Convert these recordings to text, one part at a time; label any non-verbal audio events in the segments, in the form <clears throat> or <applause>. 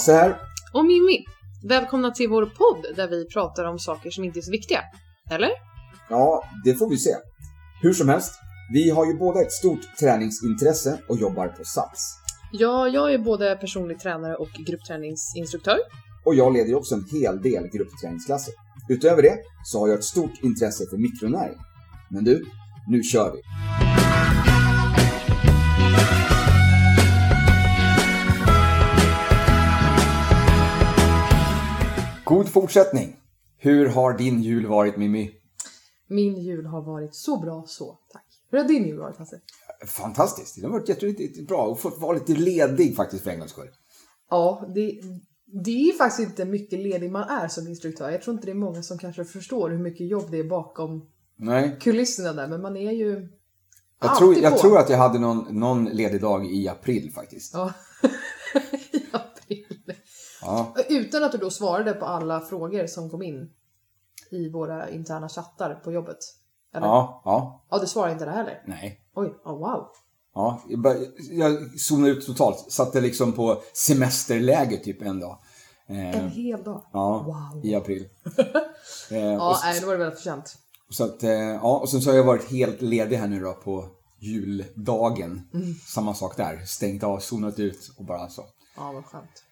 Hasse här. Och Mimmi. Välkomna till vår podd där vi pratar om saker som inte är så viktiga. Eller? Ja, det får vi se. Hur som helst, vi har ju båda ett stort träningsintresse och jobbar på Sats. Ja, jag är både personlig tränare och gruppträningsinstruktör. Och jag leder också en hel del gruppträningsklasser. Utöver det så har jag ett stort intresse för mikronäring. Men du, nu kör vi! God fortsättning! Hur har din jul varit Mimmi? Min jul har varit så bra så, tack. Hur har din jul varit Hasse? Fantastiskt! Det har varit jätteriktigt bra och fått vara lite ledig faktiskt för en gångs skull. Ja, det, det är faktiskt inte mycket ledig man är som instruktör. Jag tror inte det är många som kanske förstår hur mycket jobb det är bakom Nej. kulisserna där, men man är ju Jag, tror, jag på. tror att jag hade någon, någon ledig dag i april faktiskt. Ja. <laughs> Ja. Utan att du då svarade på alla frågor som kom in i våra interna chattar på jobbet. Eller? Ja, ja, Ja, du svarade inte det heller? nej. Oj, oh, wow. Ja, jag, bara, jag zonade ut totalt. Satte liksom på semesterläger typ en dag. Eh, En hel dag? ja, Wow. i april. <laughs> Eh, Ja, och, nej, då var det väl förtjänt. så att, eh, ja, och sen så har jag varit helt ledig här nu då på juldagen. Mm. Samma sak där. Stängt av, zonat ut och bara så. Ja, vad skönt.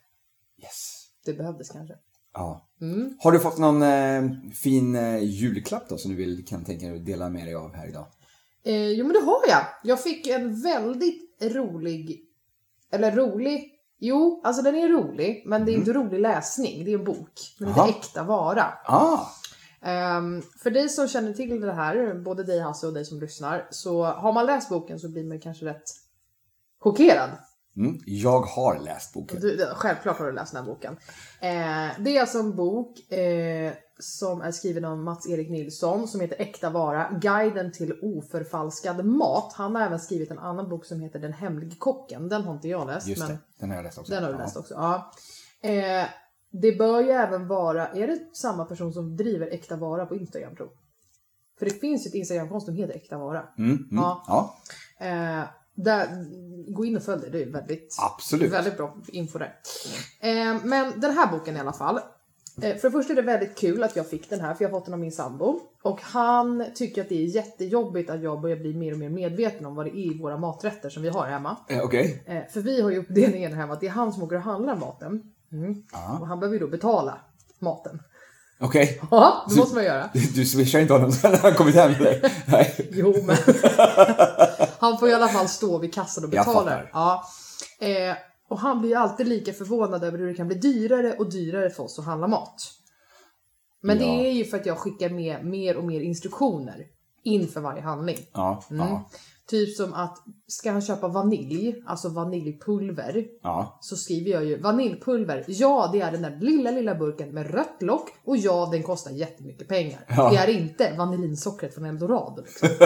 Yes. Det behövdes kanske. Ja. Mm. Har du fått någon eh, fin eh, julklapp då som du vill, kan tänka dig att dela med dig av här idag? Eh, jo, men det har jag. Jag fick en väldigt rolig... Eller rolig... Jo, alltså den är rolig, men det är inte rolig läsning. Det är en bok. Mm. Jaha. Äkta vara. Ah, Ehm, för dig som känner till det här, både dig Hasse och dig som lyssnar, så har man läst boken så blir man kanske rätt chockerad. Mm, jag har läst boken. Du, självklart har du läst den här boken. Eh, det är alltså en bok eh, som är skriven av Mats-Erik Nilsson som heter Äkta vara, guiden till oförfalskad mat. Han har även skrivit en annan bok som heter Den hemlige kocken. Den har inte jag läst. Just men det, den har jag läst också. Den har du läst också. Ja. Eh, det bör ju även vara, är det samma person som driver Äkta vara på Instagram tror För det finns ju ett Instagramkonto som heter Äkta vara. Mm, mm, Ja. ja. Där, gå in och följ det, det är väldigt, Absolut. väldigt bra info där. Eh, men den här boken i alla fall. Eh, för det första är det väldigt kul att jag fick den här för jag har fått den av min sambo. Och han tycker att det är jättejobbigt att jag börjar bli mer och mer medveten om vad det är i våra maträtter som vi har hemma. Eh, Okej. Eh, för vi har ju uppdelningen hemma att det är han som åker och handlar maten. Mm. Och han behöver ju då betala maten. Okej. Ja, det måste man göra. Du, du swishar inte honom sen när han kommit hem eller? <laughs> Nej. Jo, men <laughs> han får i alla fall stå vid kassan och betala. Ja. Eh, och han blir alltid lika förvånad över hur det kan bli dyrare och dyrare för oss att handla mat. Men Ja. det är ju för att jag skickar med mer och mer instruktioner inför varje handling. Ja, Mm. ja, Typ som att ska han köpa vanilj, alltså vaniljpulver, ja. så skriver jag ju vaniljpulver. Ja, det är den där lilla, lilla burken med rött lock och ja, den kostar jättemycket pengar. Ja. Det är inte vanillinsockret från Eldorado. Liksom. <laughs>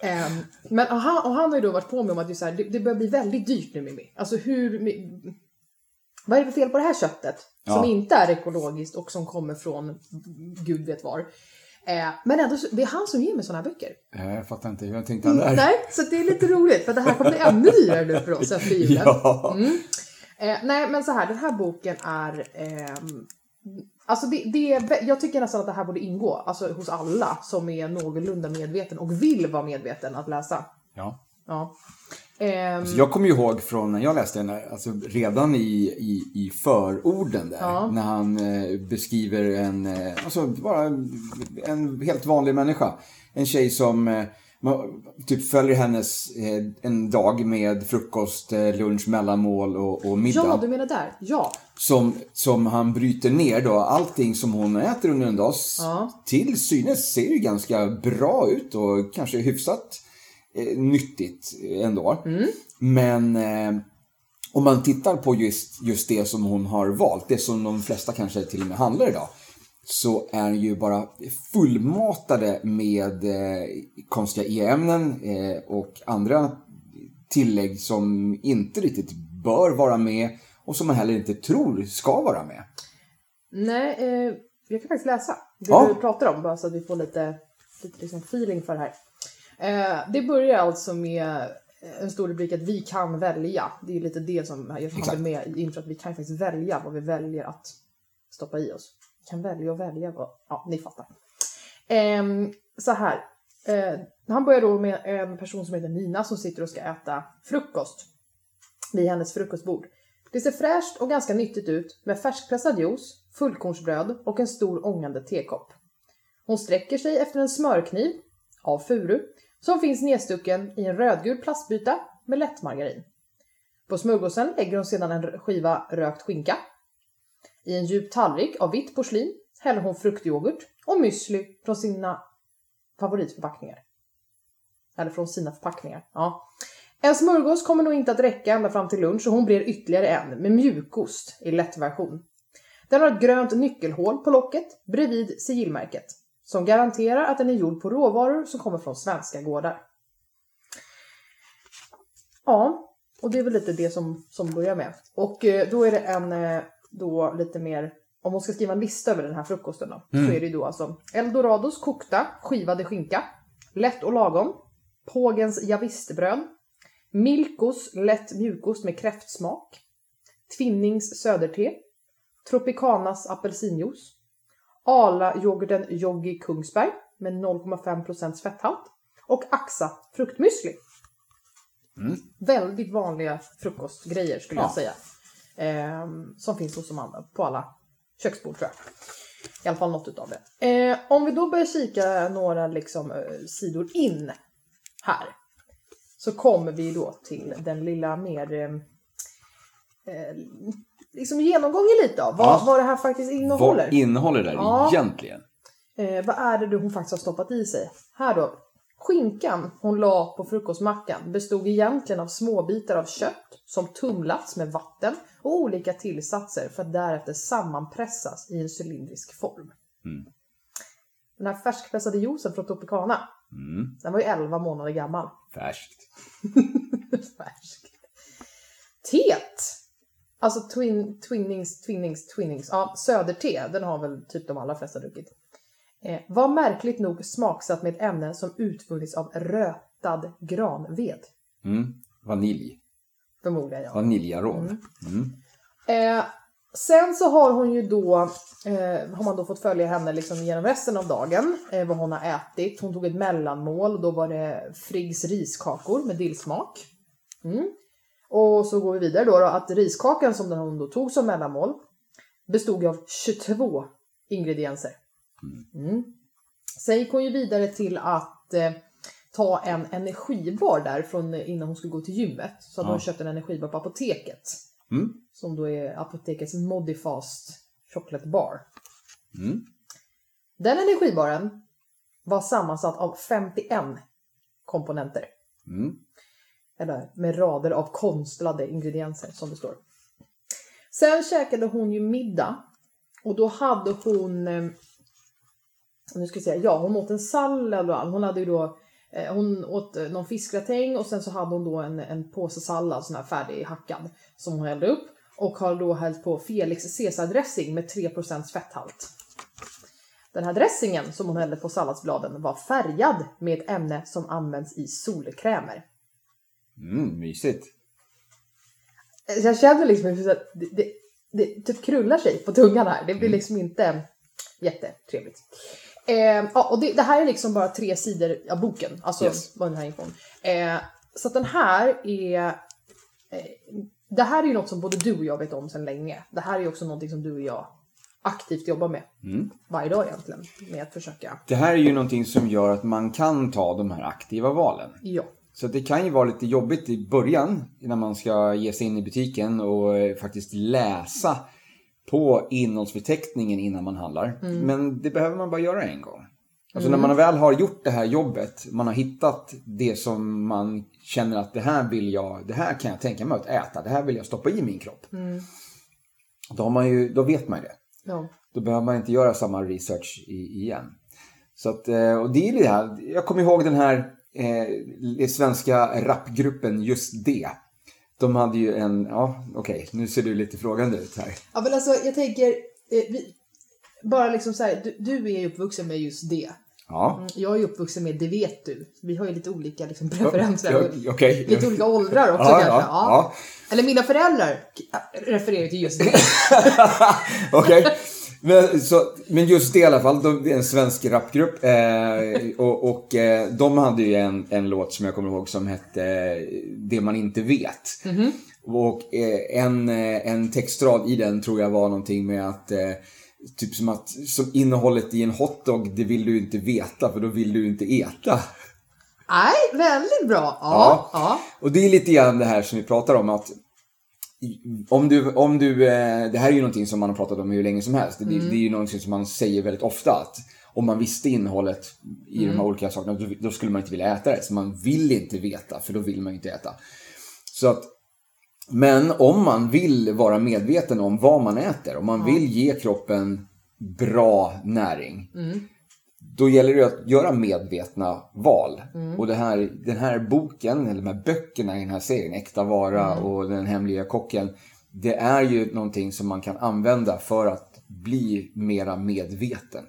Ehm, men och han, och han har ju då varit på mig om att det, så här, det, det börjar bli väldigt dyrt nu Mimmi. Alltså hur... Vad är det för fel på det här köttet? Som Ja. inte är ekologiskt och som kommer från gud vet var. Eh, men ändå, det är han som ger mig såna här böcker. Eh, Jag fattar inte, jag tänkte han där. Nej, så det är lite roligt för det här kommer bli ännu dyrare nu för oss efter julen. <laughs> Ja. Mm. Eh, nej, men så här, den här boken är... ehm, alltså det, det är, jag tycker nästan att det här borde ingå alltså hos alla som är någorlunda medveten och vill vara medveten att läsa. ja. Ja. Ehm, Så jag kommer ju ihåg från när jag läste den, här, alltså redan i, i, i förorden där, Ja. när han eh, beskriver en, eh, alltså bara en helt vanlig människa. En tjej som eh, man, typ följer hennes en dag med frukost, lunch, mellanmål och, och middag. ja, du menar där? Ja. som, som han bryter ner då. Allting som hon äter under en dag Ja. till synes ser ju ganska bra ut och kanske hyfsat eh, nyttigt ändå. Mm. Men eh, om man tittar på just, just det som hon har valt, det som de flesta kanske till och med handlar idag, så är ju bara fullmatade med eh, konstiga e-ämnen eh, och andra tillägg som inte riktigt bör vara med och som man heller inte tror ska vara med. Nej, eh, jag kan faktiskt läsa det Ja. du pratar om bara så att vi får lite, lite liksom feeling för det här. Eh, det börjar alltså med en stor rubrik att vi kan välja. Det är lite det som jag hade med i intro, att vi kan faktiskt välja vad vi väljer att stoppa i oss. Vi kan välja och välja vad, ja ni fattar. Ehm, så här. Eh, han börjar då med en person som heter Nina som sitter och ska äta frukost vid hennes frukostbord. Det ser fräscht och ganska nyttigt ut med färskpressad juice, fullkornsbröd och en stor ångande tekopp. Hon sträcker sig efter en smörkniv, av furu, som finns nedstucken i en rödgul plastbyta med lätt margarin. På smörgåsen lägger hon sedan en skiva rökt skinka. I en djup tallrik av vitt porslin häller hon fruktyoghurt och müsli från sina favoritförpackningar. Eller från sina förpackningar, ja. En smörgås kommer nog inte att räcka ända fram till lunch och hon brer ytterligare en med mjukost i lätt version. Den har ett grönt nyckelhål på locket bredvid sigillmärket som garanterar att den är gjord på råvaror som kommer från svenska gårdar. Ja, och det är väl lite det som, som börjar med. Och eh, då är det en eh, då lite mer, om hon ska skriva en lista över den här frukosten då, så är det då alltså Eldorados kokta skivade skinka, lätt och lagom, Pågens javisstbröd, Milkos lätt mjukost med kräftsmak, Twinnings söderte, Tropicanas apelsinjuice, Arla-yoghurten Yogi Kungsberg med 0,5% fetthalt och Axa fruktmüsli. Väldigt vanliga frukostgrejer skulle jag Ja. säga. Ehm, som finns hos de på alla köksbord tror jag. I alla fall något utav det. Eh, om vi då börjar kika några liksom, eh, sidor in här. Så kommer vi då till den lilla mer eh, eh, liksom genomgången lite av vad, Ja. vad det här faktiskt innehåller. Vad innehåller det Ja. egentligen? Eh, vad är det hon faktiskt har stoppat i sig? Här då. Skinkan hon la på frukostmackan bestod egentligen av småbitar av kött som tumlats med vatten och olika tillsatser för att därefter sammanpressas i en cylindrisk form. Mm. Den här färskpressade juicen från Tropicana, Mm. den var ju 11 månader gammal. Färskt. <laughs> Färsk. Teet! Alltså twin, twinnings, twinnings, twinnings. Ja, söderte, den har väl typ de allra flesta druckit. Eh, var märkligt nog smaksatt med ett ämne som utvunnits av rötad granved. Mm. Vanilj. Förmodligen ja. Vaniljarom. Mm. Eh, sen så har hon ju då, eh, har man då fått följa henne liksom genom resten av dagen, eh, vad hon har ätit. Hon tog ett mellanmål och då var det Friggs riskakor med dillsmak. Mm. Och så går vi vidare då, då att riskakan som hon då tog som mellanmål bestod av 22 ingredienser. Mm. Sen gick hon ju vidare till att eh, ta en energibar där från innan hon skulle gå till gymmet. Så hade Ja. hon köpt en energibar på apoteket. Mm. Som då är apotekets Modifast Chocolate Bar. Mm. Den energibaren var sammansatt av 51 komponenter. Mm. Eller med rader av konstlade ingredienser som det står. Sen käkade hon ju middag. Och då hade hon... Eh, nu ska jag säga, ja hon åt en sallad och allt. Hon hade ju då... Eh, hon åt eh, någon fiskgratäng och sen så hade hon då en, en påse sallad, sån här färdighackad, som hon hällde upp. Och har då hällt på Felix Caesar-dressing med 3% fetthalt. Den här dressingen som hon hällde på salladsbladen var färgad med ett ämne som används i solkrämer. Mm. Mysigt. Jag känner liksom hur det, det, det, typ krullar sig på tungan här. Det blir liksom inte jättetrevligt. Eh, ja, och det, det här är liksom bara tre sidor av boken, alltså Yes. den här infon. Eh, så att den här är... Eh, det här är ju något som både du och jag vet om sedan länge. Det här är ju också någonting som du och jag aktivt jobbar med. Mm. Varje dag egentligen. Med att försöka... Det här är ju någonting som gör att man kan ta de här aktiva valen. Ja. Så det kan ju vara lite jobbigt i början när man ska ge sig in i butiken och eh, faktiskt läsa på innehållsförteckningen innan man handlar. Men det behöver man bara göra en gång. Alltså när man väl har gjort det här jobbet, man har hittat det som man känner att det här vill jag, det här kan jag tänka mig att äta, det här vill jag stoppa i min kropp. Då, har man ju, då vet man ju det. ja. Då behöver man inte göra samma research i, igen. Så att, eh, och det är det här. Jag kommer ihåg den här eh, svenska rapgruppen Just det. De hade ju en, ja okej, nu ser du lite frågande ut här. Ja men alltså jag tänker, eh, vi, bara liksom så här, du, du är ju uppvuxen med just det. Ja. Mm, Jag är ju uppvuxen med Det vet du. Vi har ju lite olika liksom, <laughs> preferenser. Ja, Okej. Lite olika åldrar också Ja, kanske. ja. Eller mina föräldrar refererar till just det. <laughs> Okej. Men, så, men just det i alla fall, de, det är en svensk rapgrupp. Eh, och och eh, de hade ju en, en låt som jag kommer ihåg som hette eh, Det man inte vet. Och eh, en, eh, en textrad i den tror jag var någonting med att eh, Typ som att som innehållet i en hotdog, det vill du inte veta för då vill du inte äta. Nej, väldigt bra. Ja, ja. Och det är lite grann det här som vi pratar om att om du, om du, eh, det här är ju någonting som man har pratat om hur länge som helst. Det, det är ju någonting som man säger väldigt ofta att om man visste innehållet i de här olika sakerna då, då skulle man inte vilja äta det. Så man vill inte veta för då vill man inte äta. Så att, men om man vill vara medveten om vad man äter, om man vill ge kroppen bra näring. Då gäller det att göra medvetna val. Och det här, den här boken, eller de här böckerna i den här serien, Äkta vara och Den hemliga kocken. Det är ju någonting som man kan använda för att bli mera medveten.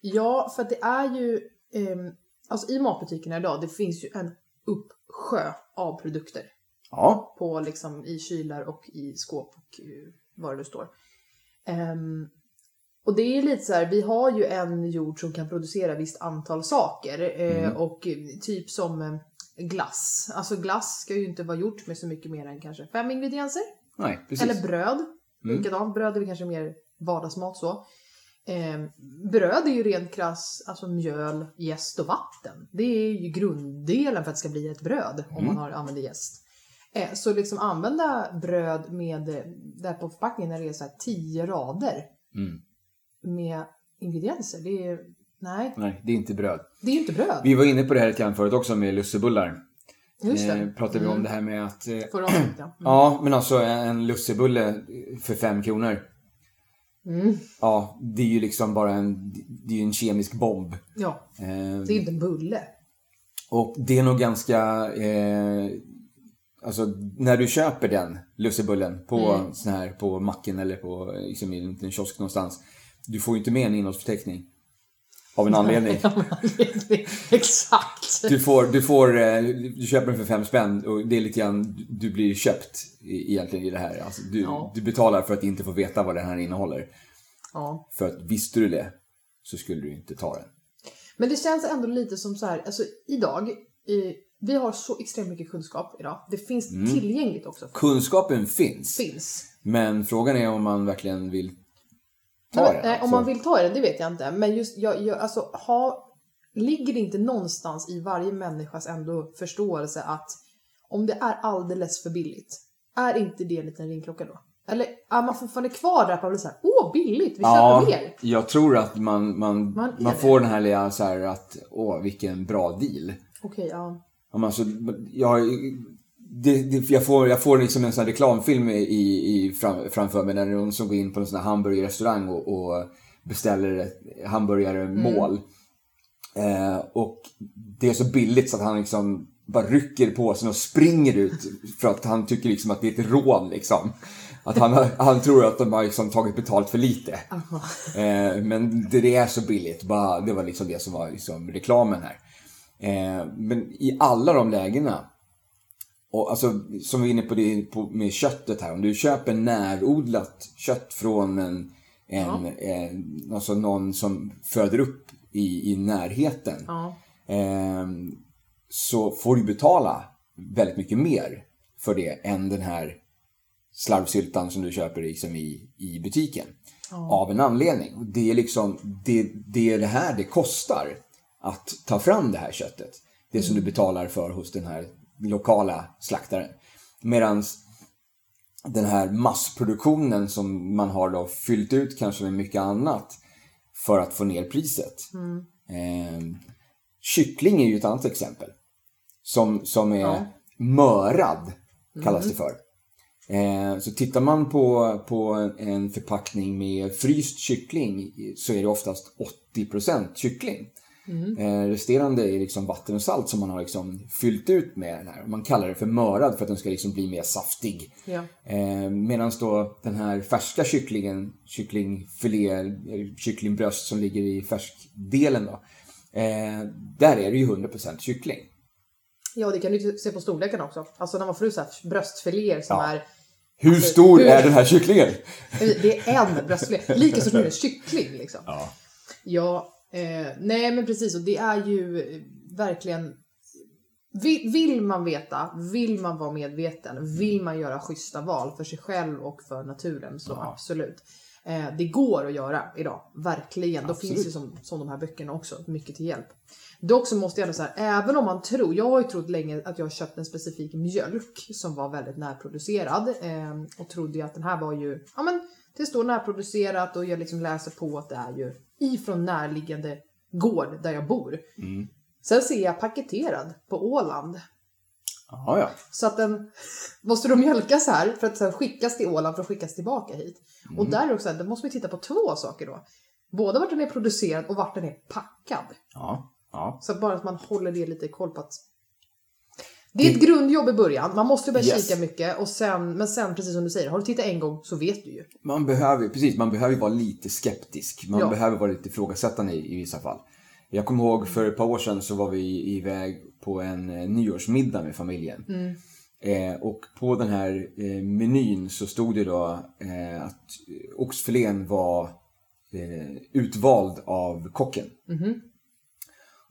Ja, för det är ju... ehm, alltså i matbutikerna idag, det finns ju en uppsjö av produkter. Ja, På liksom i kylar och i skåp och eh, var det nu står. Ehm, och det är lite så här, vi har ju en jord som kan producera visst antal saker. eh, Och eh, typ som eh, glass. Alltså glass ska ju inte vara gjort med så mycket mer än kanske fem ingredienser. nej precis. Eller bröd. Likadant, bröd är väl kanske mer vardagsmat så. Eh, bröd är ju rent krass, alltså mjöl, jäst och vatten. Det är ju grunddelen för att det ska bli ett bröd om man har använder jäst. Eh, så liksom använda bröd med, eh, där på förpackningen när det är så här tio rader Mm. Med ingredienser. Det är, nej, Nej, det är inte bröd. det är inte bröd. Vi var inne på det här lite grann förut också med lussebullar. Just det. Eh, pratade vi om det här med att eh, Förra avsnittet ja. Mm. Ja, men alltså en lussebulle för fem kronor. Mm. Ja, det är ju liksom bara en, det är ju en kemisk bomb. Ja, Eh, det är inte en bulle. och det är nog ganska, eh, alltså när du köper den lussebullen på Mm. sån här, på macken eller på, liksom i en liten kiosk någonstans. Du får ju inte med en innehållsförteckning. <laughs> Av en anledning. Exakt. Du får, du får, eh, du köper den för fem spänn och det är lite grann, du blir köpt i- egentligen i det här. Alltså, du, Ja. du betalar för att inte få veta vad den här innehåller. Ja. För att visste du det så skulle du inte ta den. Men det känns ändå lite som så här, alltså idag, vi har så extremt mycket kunskap idag. Det finns Mm. tillgängligt också. Kunskapen finns. Finns. Men frågan är om man verkligen vill ta den. nej, alltså. om man vill ta den, det vet jag inte. Men just, jag, jag, alltså, ha, ligger det inte någonstans i varje människas ändå förståelse att om det är alldeles för billigt, är inte det en liten ringklocka då? Eller är man fortfarande kvar där på att såhär, åh billigt, vi Ja, köper mer? jag tror att man, man, Man man, får den här lilla så här att, åh vilken bra deal. Okej, ja. Ja, Alltså, jag, det, det, jag, får, jag får liksom en sån här reklamfilm i, i, fram, framför mig när någon som går in på en sån här hamburgerrestaurang och, och beställer hamburgarmål. Eh, och det är så billigt så att han liksom bara rycker på sig och springer ut för att han tycker liksom att det är ett rån liksom. Att han, han tror att de har liksom tagit betalt för lite. Eh, men det, det är så billigt. Bara, det var liksom det som var liksom reklamen här. Eh, men i alla de lägena, och alltså, som vi är inne på, det, på med köttet här. Om du köper närodlat kött från en, en, en, alltså någon som föder upp i, i närheten. Ja. Eh, så får du betala väldigt mycket mer för det än den här slarvsyltan som du köper liksom i, i butiken. Av en anledning. Och Det är liksom det, det är det här det kostar att ta fram det här köttet. Det som du betalar för hos den här lokala slaktaren. Medan den här massproduktionen som man har då fyllt ut kanske med mycket annat för att få ner priset. Eh, kyckling är ju ett annat exempel. Som, som är Ja. mörad, kallas det för. Eh, så tittar man på, på en förpackning med fryst kyckling så är det oftast 80% kyckling. Eh, resterande är liksom vatten och salt som man har liksom fyllt ut med den här. Man kallar det för mörad för att den ska liksom bli mer saftig. Ja. Eh, Medan då den här färska kycklingen, kycklingfilé, eller kycklingbröst som ligger i färskdelen då. Eh, där är det ju 100% kyckling. Ja, det kan du se på storleken också. Alltså när man får ut bröstfiléer som Ja. är... Hur Alltså, stor hur- är den här kycklingen? Det är en bröstfilé. Lika stor som en kyckling liksom. Ja. Ja, eh, nej men precis och det är ju eh, verkligen vill, vill man veta, vill man vara medveten, vill man göra schyssta val för sig själv och för naturen så Ja. absolut. Eh, det går att göra idag, verkligen. Då Absolut. finns ju som, som de här böckerna också mycket till hjälp. Dock så måste jag ändå säga, även om man tror, jag har ju trott länge att jag köpt en specifik mjölk som var väldigt närproducerad eh, och trodde ju att den här var ju, ja men det står närproducerat och jag liksom läser på att det är ju ifrån närliggande gård där jag bor. Mm. Sen ser jag paketerad på Åland. Ja, ja. Så att den måste då mjölkas här för att sen skickas till Åland för att skickas tillbaka hit. Och där också, där måste vi titta på två saker då. Både vart den är producerad och vart den är packad. ja. Ja. Så bara att man håller det lite i koll på att det är ett grundjobb i början. Man måste börja Yes. kika mycket och sen, men sen precis som du säger, har du tittat en gång så vet du ju. Man behöver, precis, man behöver vara lite skeptisk. Man Ja. behöver vara lite ifrågasättande i, i vissa fall. Jag kommer ihåg för ett par år sedan så var vi iväg på en eh, nyårsmiddag med familjen. Mm. Eh, och på den här eh, menyn så stod det då eh, att oxfilén var eh, utvald av kocken. Mhm.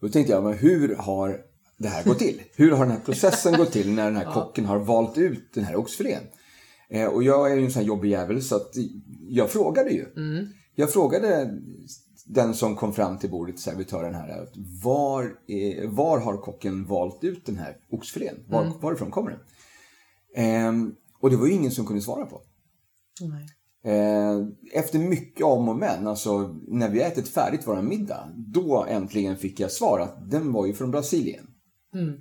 Då tänkte jag, men hur har det här gått till? Hur har den här processen gått till när den här <laughs> kocken har valt ut den här oxfilén? Eh, och jag är ju en sån här jobbig jävel så att jag frågade ju. Mm. Jag frågade den som kom fram till bordet, servitören här, var, eh, var har kocken valt ut den här oxfilén? Var, Varifrån kommer den? Ehm, och det var ju ingen som kunde svara på. Nej. Eh, Efter mycket om och men, alltså när vi ätit färdigt vår middag, då äntligen fick jag svar att den var ju från Brasilien. Mm.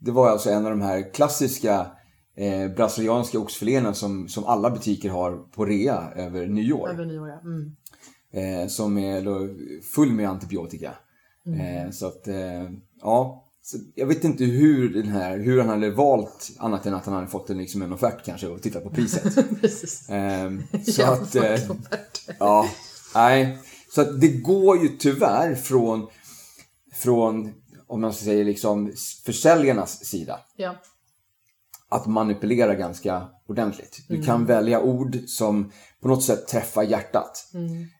Det var alltså en av de här klassiska eh, brasilianska oxfiléerna som, som alla butiker har på rea över nyår. Över nyår ja. Mm. Eh, som är full med antibiotika. Eh, så att, eh, ja. Så jag vet inte hur, den här, hur han hade valt, annat än att han hade fått en, liksom en offert kanske och tittat på priset. <laughs> Ehm, <laughs> så att, eh, ja, nej. Så att det går ju tyvärr från, från, om man ska säga liksom, försäljarnas sida Ja. att manipulera ganska ordentligt. Du kan välja ord som på något sätt träffar hjärtat.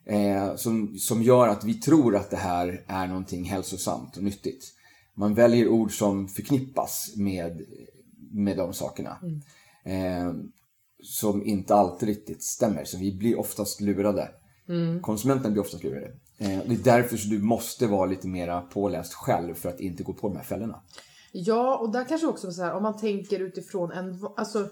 Eh, som, som gör att vi tror att det här är någonting hälsosamt och nyttigt. Man väljer ord som förknippas med, med de sakerna. Eh, som inte alltid riktigt stämmer. Så vi blir oftast lurade. Konsumenten blir oftast lurade. Eh, det är därför så du måste vara lite mera påläst själv för att inte gå på de här fällorna. Ja, och där kanske också så här, om man tänker utifrån en, alltså,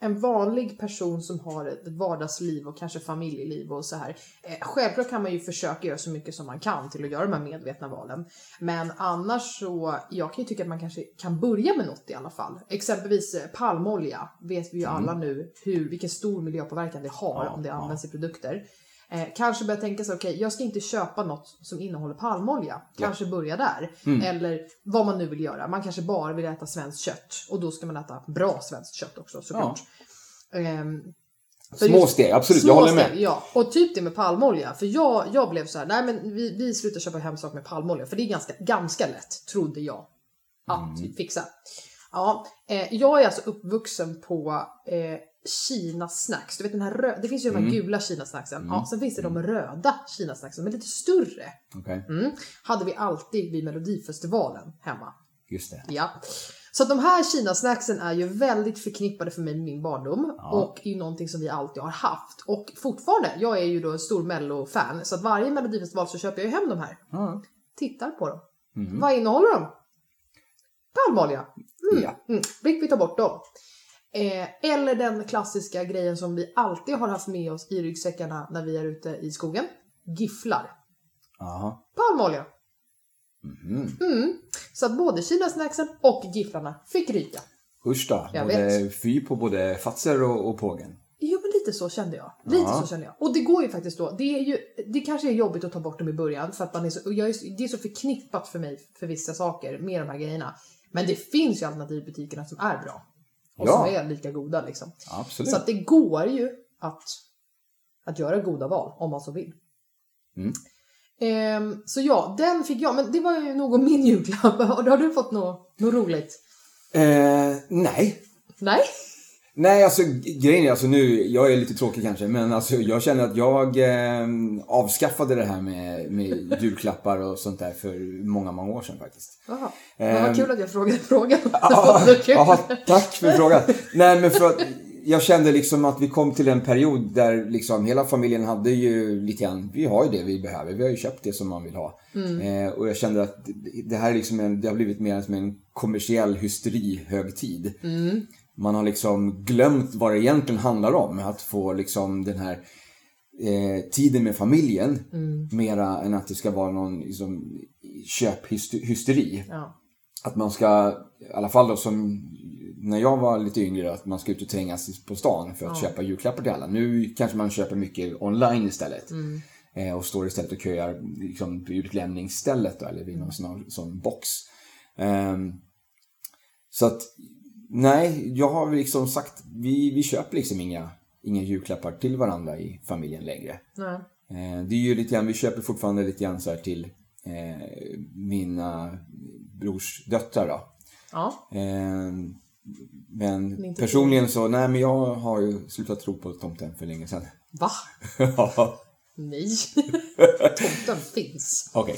en vanlig person som har ett vardagsliv och kanske familjeliv och så här. Eh, självklart kan man ju försöka göra så mycket som man kan till att göra de här medvetna valen. Men annars så, jag kan ju tycka att man kanske kan börja med något i alla fall. Exempelvis eh, palmolja vet vi ju alla nu hur, vilken stor miljöpåverkan det har Ja, om det ja. används i produkter. Eh, kanske börja tänka sig, okej, jag ska inte köpa något som innehåller palmolja. Kanske börja där. Eller vad man nu vill göra. Man kanske bara vill äta svenskt kött. Och då ska man äta bra svenskt kött också såklart. Ehm, för Små steg, absolut. små jag håller med. steg, Ja, och typ det med palmolja. För jag, jag blev så här, nej men vi, vi slutar köpa hem saker med palmolja. För det är ganska, ganska lätt, trodde jag, att Mm. fixa. Ja, eh, jag är alltså uppvuxen på eh, Kina snacks. Du vet den här rö- det finns ju de Mm. här gula Kina snacksen. Ja, sen finns det de röda Kina snacksen, men lite större. Okej, Mm. Hade vi alltid vid Melodifestivalen hemma. just det. Ja. Så att de här Kina-snacksen är ju väldigt förknippade för mig med min barndom och är ju någonting som vi alltid har haft. Och fortfarande, jag är ju då en stor mello-fan, så att varje melodifestival så köper jag ju hem de här. Ja. Tittar på dem. Vad innehåller de? Palmolja. Mm. Ja. Mm. Blick, vi tar bort dem. Eh, eller den klassiska grejen som vi alltid har haft med oss i ryggsäckarna när vi är ute i skogen. Gifflar. Aha. Palmolja. Mhm. Mm. Så att både Kina-snacksen och gifflarna fick ryka. Usch då. Jag Både fy på både Fatser och, och pågen. Jo men lite så kände jag. Lite Ja. så kände jag. Och det går ju faktiskt då. Det är ju, det kanske är jobbigt att ta bort dem i början för att man är så, är, det är så förknippat för mig för vissa saker med de här grejerna. Men det finns ju alternativ i butikerna som är bra. Och Ja. som är lika goda liksom. Absolut. Så att det går ju att, att göra goda val om man så vill. Mm. Ehm, så ja, den fick jag. Men det var ju nog om min julklapp. <laughs> Har du fått något, något roligt? Eh, nej. Nej? Nej, alltså grejen är alltså nu, jag är lite tråkig kanske, men alltså jag känner att jag eh, avskaffade det här med, med julklappar och sånt där för många, många år sedan faktiskt. Jaha. Men vad kul att jag frågade frågan. Ehm. Ja, <laughs> ja, tack för frågan. Nej, men för att jag kände liksom att vi kom till en period där liksom hela familjen hade ju lite grann, vi har ju det vi behöver, vi har ju köpt det som man vill ha. Eh, och jag kände att det- här är liksom en, det har blivit mer som en kommersiell hysterihögtid. Man har liksom glömt vad det egentligen handlar om, att få liksom den här eh, tiden med familjen mera än att det ska vara någon liksom, köphysteri. Ja. Att man ska, i alla fall då som när jag var lite yngre, att man ska ut och trängas på stan för att köpa julklappar till alla. Nu kanske man köper mycket online istället. Eh, och står istället och köar liksom, på utlämningsstället då, eller vid någon sån, sån box. Ehm, så att, nej, jag har liksom sagt, vi, vi köper liksom inga, inga julklappar till varandra i familjen längre. Nej. Eh, det är ju lite grann, vi köper fortfarande lite grann så här till eh, mina brors döttrar då. Ja. Eh, men personligen så, nej men jag har ju slutat tro på tomten för länge sedan. Va? <laughs> Ja, Nej. <laughs> Tomten finns. Okej.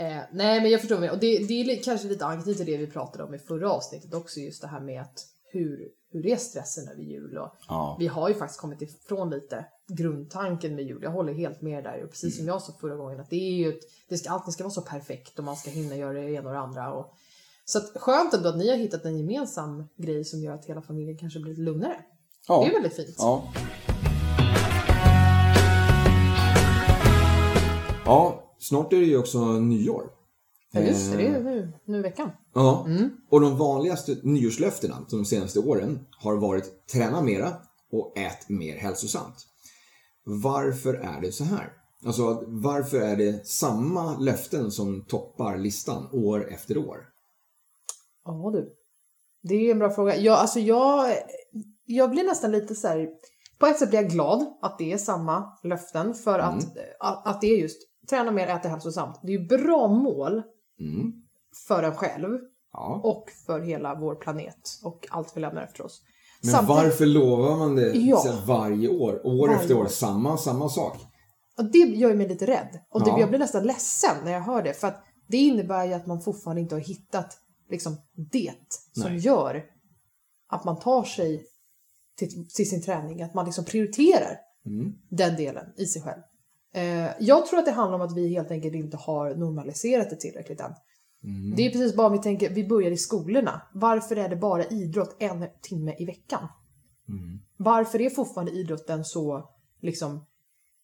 Eh, nej, men jag förstår mig. Och det, det är kanske lite anknytning till det vi pratade om i förra avsnittet också, just det här med att hur, hur är stressen över jul? Och Ja. Vi har ju faktiskt kommit ifrån lite grundtanken med jul. Jag håller helt med där. Och precis som jag sa förra gången, att det är ju ett, det ska, allting ska vara så perfekt och man ska hinna göra det ena och det andra. Och, så att, skönt ändå att ni har hittat en gemensam grej som gör att hela familjen kanske blir lugnare. Ja. Det är väldigt fint. Ja. Snart är det ju också nyår. Ja, just det. Det Eh. är nu, nu i veckan. Ja, och de vanligaste nyårslöftena de senaste åren har varit träna mera och ät mer hälsosamt. Varför är det så här? Alltså varför är det samma löften som toppar listan år efter år? Ja du. Det är en bra fråga. Jag, alltså jag, jag blir nästan lite så här. På ett sätt blir jag glad att det är samma löften för att, att, att det är just träna mer, äta hälsosamt. Det är ju bra mål Mm. för en själv Ja. och för hela vår planet och allt vi lämnar efter oss. Men Samtidigt- varför lovar man det Ja. varje år? År Varje efter år, samma, samma sak. Och det gör mig lite rädd. Och det, Ja. jag blir nästan ledsen när jag hör det. För att det innebär ju att man fortfarande inte har hittat liksom, det som Nej. gör att man tar sig till, till sin träning. Att man liksom prioriterar Mm. den delen i sig själv. Eh, jag tror att det handlar om att vi helt enkelt inte har normaliserat det tillräckligt än. Mm. Det är precis bara om vi tänker, vi börjar i skolorna. Varför är det bara idrott en timme i veckan? Mm. Varför är fortfarande idrotten så, liksom,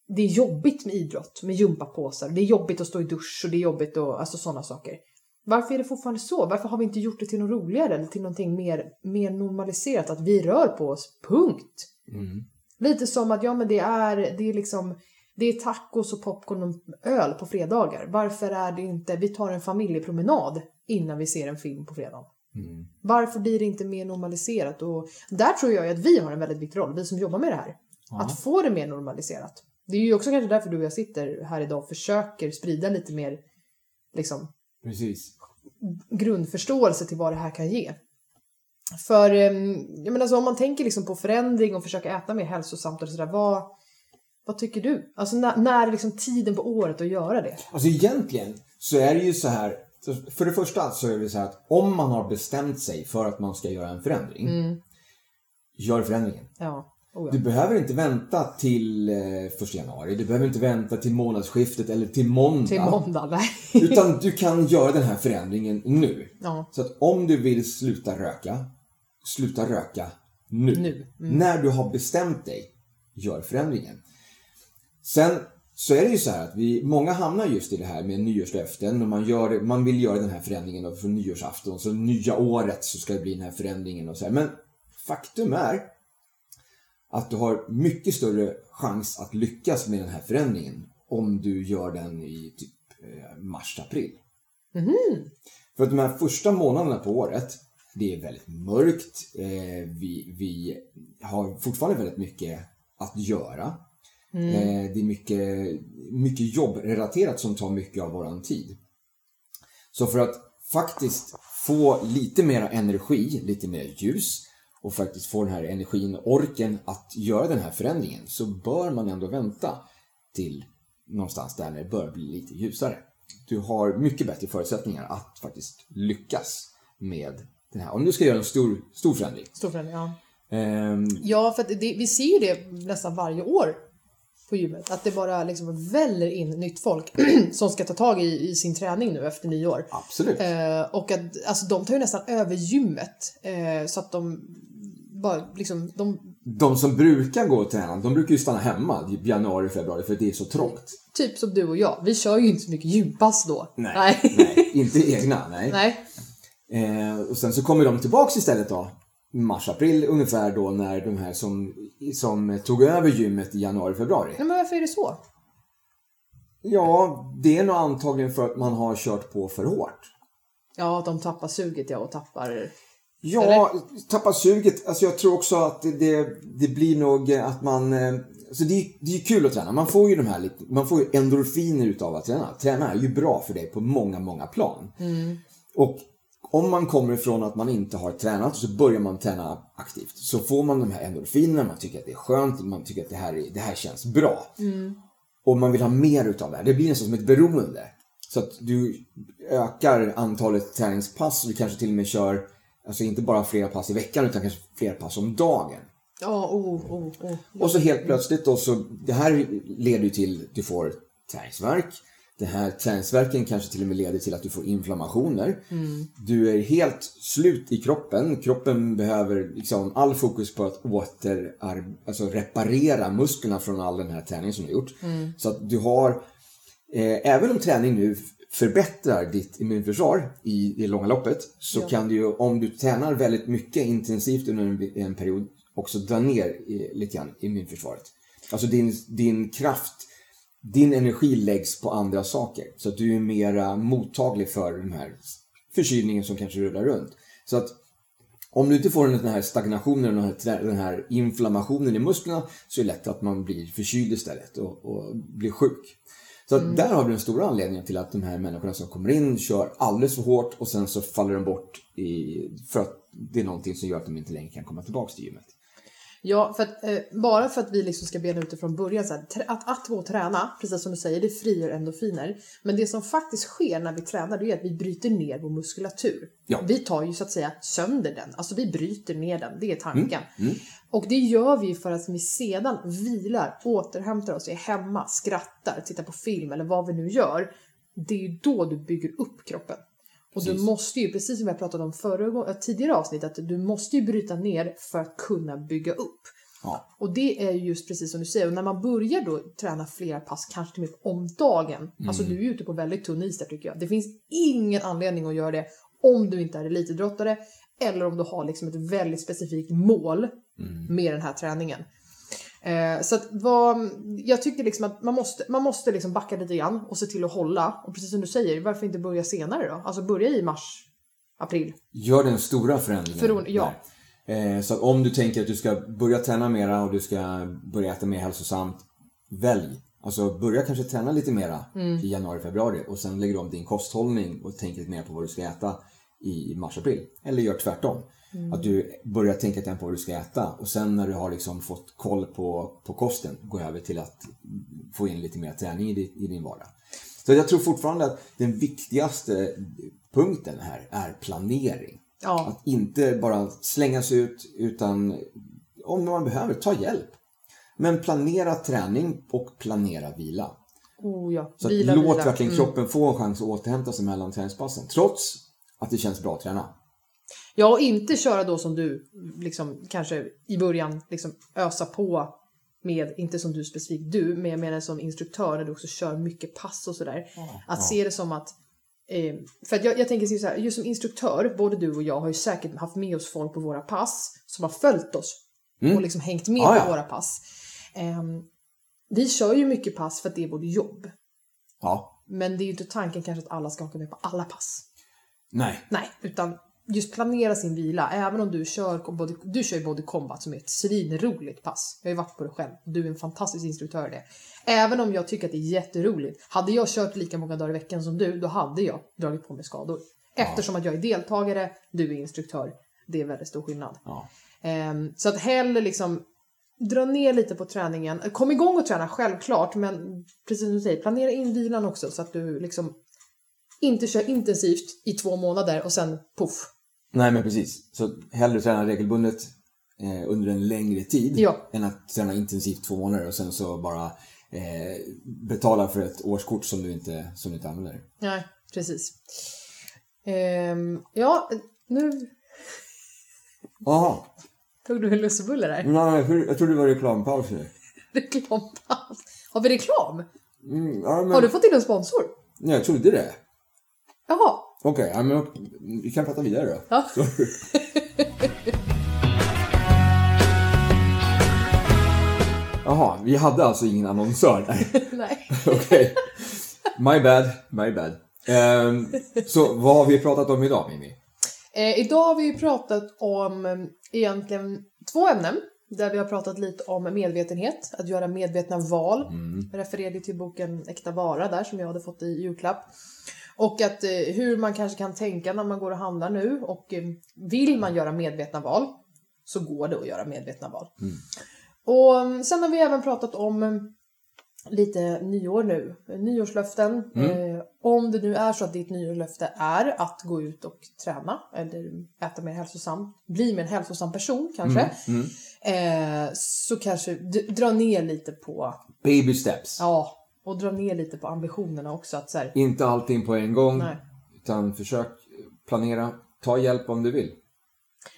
det är jobbigt med idrott, med gympapåsar, det är jobbigt att stå i dusch och det är jobbigt och alltså sådana saker. Varför är det fortfarande så? Varför har vi inte gjort det till något roligare eller till någonting mer, mer normaliserat? Att vi rör på oss, punkt. Mm. Lite som att ja men det är, det är liksom, det är tacos och popcorn och öl på fredagar. Varför är det inte, vi tar en familjepromenad innan vi ser en film på fredagen. Mm. Varför blir det inte mer normaliserat? Och där tror jag att vi har en väldigt viktig roll, vi som jobbar med det här. Att få det mer normaliserat. Det är ju också kanske därför du och jag sitter här idag och försöker sprida lite mer liksom, Precis. grundförståelse till vad det här kan ge. För em, jag menar, så om man tänker liksom på förändring och försöka äta mer hälsosamt och sådär, vad, vad tycker du? Alltså när, när är liksom tiden på året att göra det? Alltså egentligen så är det ju så här. För det första så är det så här att om man har bestämt sig för att man ska göra en förändring. Gör förändringen. Ja, oh Du ja. behöver inte vänta till eh, första januari. Du behöver inte vänta till månadsskiftet eller till måndag. Till måndag, nej. <laughs> Utan du kan göra den här förändringen nu. Ja. Så att om du vill sluta röka, sluta röka nu. Nu. När du har bestämt dig, gör förändringen. Sen så är det ju så här att vi, många hamnar just i det här med nyårslöften och man, gör, man vill göra den här förändringen då för nyårsafton. Så nya året så ska det bli den här förändringen och så här. Men faktum är att du har mycket större chans att lyckas med den här förändringen om du gör den i typ eh, mars-april. För att de här första månaderna på året, det är väldigt mörkt. Eh, vi, vi har fortfarande väldigt mycket att göra. Eh, det är mycket, mycket jobbrelaterat som tar mycket av våran tid. Så för att faktiskt få lite mer energi, lite mer ljus och faktiskt få den här energin och orken att göra den här förändringen så bör man ändå vänta till någonstans där när det börjar bli lite ljusare. Du har mycket bättre förutsättningar att faktiskt lyckas med den här. Om du ska göra en stor, stor förändring. Stor förändring, ja. Ehm, Ja, för det, vi ser ju det nästan varje år på gymmet. Att det bara liksom väller in nytt folk <clears throat> som ska ta tag i, i sin träning nu efter nyår. absolut. Eh, och att alltså, de tar ju nästan över gymmet. Eh, så att de bara liksom, de De som brukar gå och träna, de brukar ju stanna hemma i januari, februari för det är så trångt. Typ som du och jag, vi kör ju inte så mycket gympass då. Nej, nej inte egna. Nej. <laughs> Nej. Eh, och sen så kommer de tillbaks istället då. Mars, april ungefär då när de här som, som tog över gymmet i januari, februari. Nej, men varför är det så? Ja, det är nog antagligen för att man har kört på för hårt. Ja, de tappar suget ja, och tappar... Ja, tappa suget. Alltså jag tror också att det, det, blir nog att man... eh, Alltså det, är, det är kul att träna. Man får ju de här man får ju endorfiner utav att träna. Träna är ju bra för dig på många, många plan. Och om man kommer ifrån att man inte har tränat och så börjar man träna aktivt så får man de här endorfinerna, man tycker att det är skönt, man tycker att det här, är, det här känns bra. Och man vill ha mer utav det här. Det blir nästan som ett beroende. Så att du ökar antalet träningspass och du kanske till och med kör, alltså inte bara flera pass i veckan utan kanske flera pass om dagen. Ja, oh, oh, oh. Och så helt plötsligt då så, det här leder ju till att du får träningsvärk. Den här träningsvärken kanske till och med leder till att du får inflammationer. Du är helt slut i kroppen. Kroppen behöver liksom all fokus på att åter, alltså reparera musklerna från all den här träningen som du har gjort. Så att du har, eh, även om träning nu förbättrar ditt immunförsvar i det långa loppet så kan du ju, om du tränar väldigt mycket intensivt under en, en period, också dra ner i, lite grann immunförsvaret. Alltså din, din kraft, din energi läggs på andra saker. Så att du är mera mottaglig för den här förkylningen som kanske rullar runt. Så att om du inte får den här stagnationen och den här inflammationen i musklerna så är det lätt att man blir förkyld istället och, och blir sjuk. Så att där har vi den stora anledningen till att de här människorna som kommer in kör alldeles för hårt och sen så faller de bort i, för att det är någonting som gör att de inte längre kan komma tillbaka till gymmet. Ja, för att, eh, bara för att vi liksom ska bena ut det från början. Så här, att, att gå och träna, precis som du säger, det frigör endorfiner. Men det som faktiskt sker när vi tränar det är att vi bryter ner vår muskulatur. Ja. Vi tar ju så att säga sönder den. Alltså vi bryter ner den, det är tanken. Mm, Och det gör vi för att vi sedan vilar, återhämtar oss, är hemma, skrattar, tittar på film eller vad vi nu gör. Det är ju då du bygger upp kroppen. Och du Precis. måste ju, precis som har pratat om förra, äh, tidigare avsnitt, att du måste ju bryta ner för att kunna bygga upp. Ja. Och det är ju just precis som du säger, och när man börjar då träna flera pass, kanske till och med om dagen. Alltså du är ute på väldigt tunn is där tycker jag. Det finns ingen anledning att göra det om du inte är elitidrottare eller om du har liksom ett väldigt specifikt mål med den här träningen. Eh, så att vad, jag tycker liksom att man måste, man måste liksom backa lite grann och se till att hålla. Och precis som du säger, varför inte börja senare då? Alltså börja i mars, april. Gör den stora förändringen. För- ja. Eh, Så om du tänker att du ska börja träna mera och du ska börja äta mer hälsosamt, välj. Alltså börja kanske träna lite mera Mm. i januari, februari och sen lägger du om din kosthållning och tänker lite mer på vad du ska äta i mars, april. Eller gör tvärtom. Mm. Att du börjar tänka på vad du ska äta och sen när du har liksom fått koll på, på kosten, gå över till att få in lite mer träning i, i din vardag. Så jag tror fortfarande att den viktigaste punkten här är planering. Ja, Att inte bara slängas ut utan om man behöver, ta hjälp. Men planera träning och planera vila. oh ja. Så Vila, låt vila. Mm. verkligen kroppen få en chans att återhämta sig mellan träningspassen. Trots att det känns bra att träna. Ja, och inte köra då som du, liksom kanske i början, liksom ösa på med, inte som du specifikt du, men jag menar som instruktör när du också kör mycket pass och sådär. Att se det som att Eh, för att jag, jag tänker så här, just som instruktör, både du och jag har ju säkert haft med oss folk på våra pass som har följt oss och liksom hängt med Mm. Ja, på ja. våra pass. Ehm, vi kör ju mycket pass för att det är vårt jobb. Ja, Men det är ju inte tanken kanske att alla ska åka med på alla pass. Nej. Nej, utan just planera sin vila. Även om du kör, body, du kör Body Combat som är ett svinroligt pass. Jag har ju varit på det själv. Du är en fantastisk instruktör i det. Även om jag tycker att det är jätteroligt. Hade jag kört lika många dagar i veckan som du, då hade jag dragit på mig skador. Eftersom att jag är deltagare, du är instruktör. Det är väldigt stor skillnad. Ja. Ehm, så att hellre liksom dra ner lite på träningen. Kom igång och träna självklart, men precis som du säger, planera in vilan också så att du liksom inte kör intensivt i två månader och sen poff. Nej, men precis. Så hellre träna regelbundet eh, under en längre tid Ja. än att träna intensivt två månader och sen så bara eh, betala för ett årskort som du inte, som du inte använder. Nej, precis. Ehm, ja, nu <laughs> Jaha. tog du en lussebulle där. Nej, jag, trodde det var reklampaus nu. <laughs> Reklampaus. Har vi reklam? Mm, ja, men, Har du fått in en sponsor? Nej, jag trodde det. Jaha. Okej, ja, men vi kan prata vidare då. Ja. <laughs> Jaha, vi hade alltså ingen annonsör där. <laughs> Nej. Okej. My bad, my bad. Ehm, så vad har vi pratat om idag, Mimi? Eh, idag har vi pratat om eh, egentligen två ämnen. Där vi har pratat lite om medvetenhet, att göra medvetna val. Jag refererade till boken Äkta vara där som jag hade fått i julklapp. Och att eh, hur man kanske kan tänka när man går och handlar nu och eh, vill man göra medvetna val så går det att göra medvetna val. Och eh, sen har vi även pratat om eh, lite nyår nu, nyårslöften. Eh, om det nu är så att ditt nyårslöfte är att gå ut och träna eller äta mer hälsosamt, bli mer en hälsosam person kanske. Eh, så kanske dra ner lite på, Baby steps. ja, och dra ner lite på ambitionerna också. Att så här, Inte allting på en gång. Nej. Utan försök planera. Ta hjälp om du vill.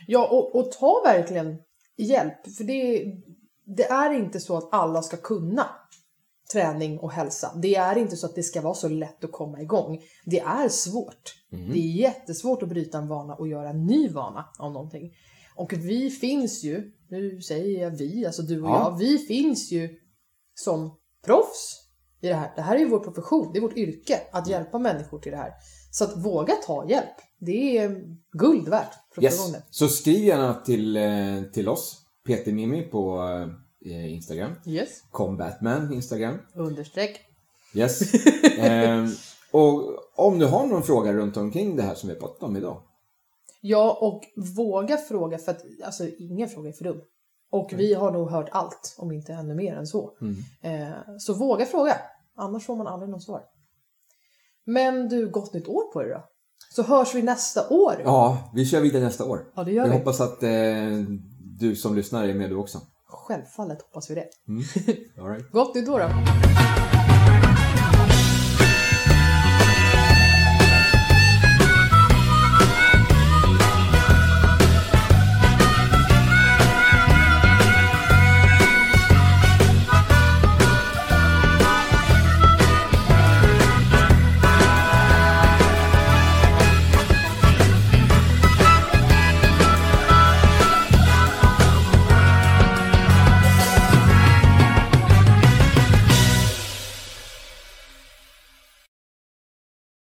Ja, och, och ta verkligen hjälp. För det, det är inte så att alla ska kunna träning och hälsa. Det är inte så att det ska vara så lätt att komma igång. Det är svårt. Det är jättesvårt att bryta en vana och göra en ny vana av någonting. Och vi finns ju, nu säger jag vi, alltså du och Ja. jag, vi finns ju som proffs i det här. Det här är ju vår profession, det är vårt yrke att hjälpa människor till det här. Så att våga ta hjälp, det är guld värt professionen. Yes. Så skriv gärna till, eh, till oss, Peter Mimi på eh, Instagram. Yes. Combatman Instagram. Understreck. Yes. <laughs> Ehm, och om du har någon fråga runt omkring det här som vi pratat om idag. Ja, och våga fråga för att alltså, ingen fråga är för dum. Och vi har nog hört allt, om inte ännu mer än så. Eh, så våga fråga, annars får man aldrig något svar. Men du, gott nytt år på dig då. Så hörs vi nästa år. Ja, vi kör vidare nästa år. Ja, det gör Jag vi. hoppas att eh, du som lyssnar är med du också. Självfallet hoppas vi det. <laughs> All right. Gott nytt år då.